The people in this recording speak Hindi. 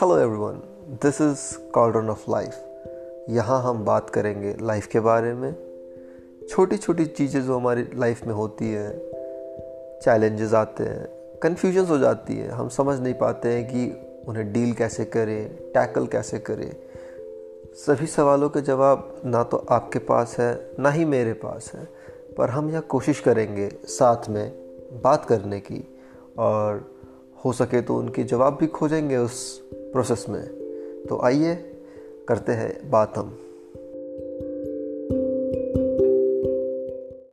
Hello everyone this is Cauldron of Life यहाँ हम बात करेंगे लाइफ के बारे में। छोटी छोटी चीज़ें जो हमारी लाइफ में होती है चैलेंजेस आते हैं कन्फ्यूजन्स हो जाती है। हम समझ नहीं पाते हैं कि उन्हें डील कैसे करें टैकल कैसे करें। सभी सवालों के जवाब ना तो आपके पास है, ना ही मेरे पास है। पर हम यह कोशिश करेंगे साथ में बात करने की। और हो सके तो उनके जवाब भी खोजेंगे उस प्रोसेस में। तो आइए करते हैं बात हम।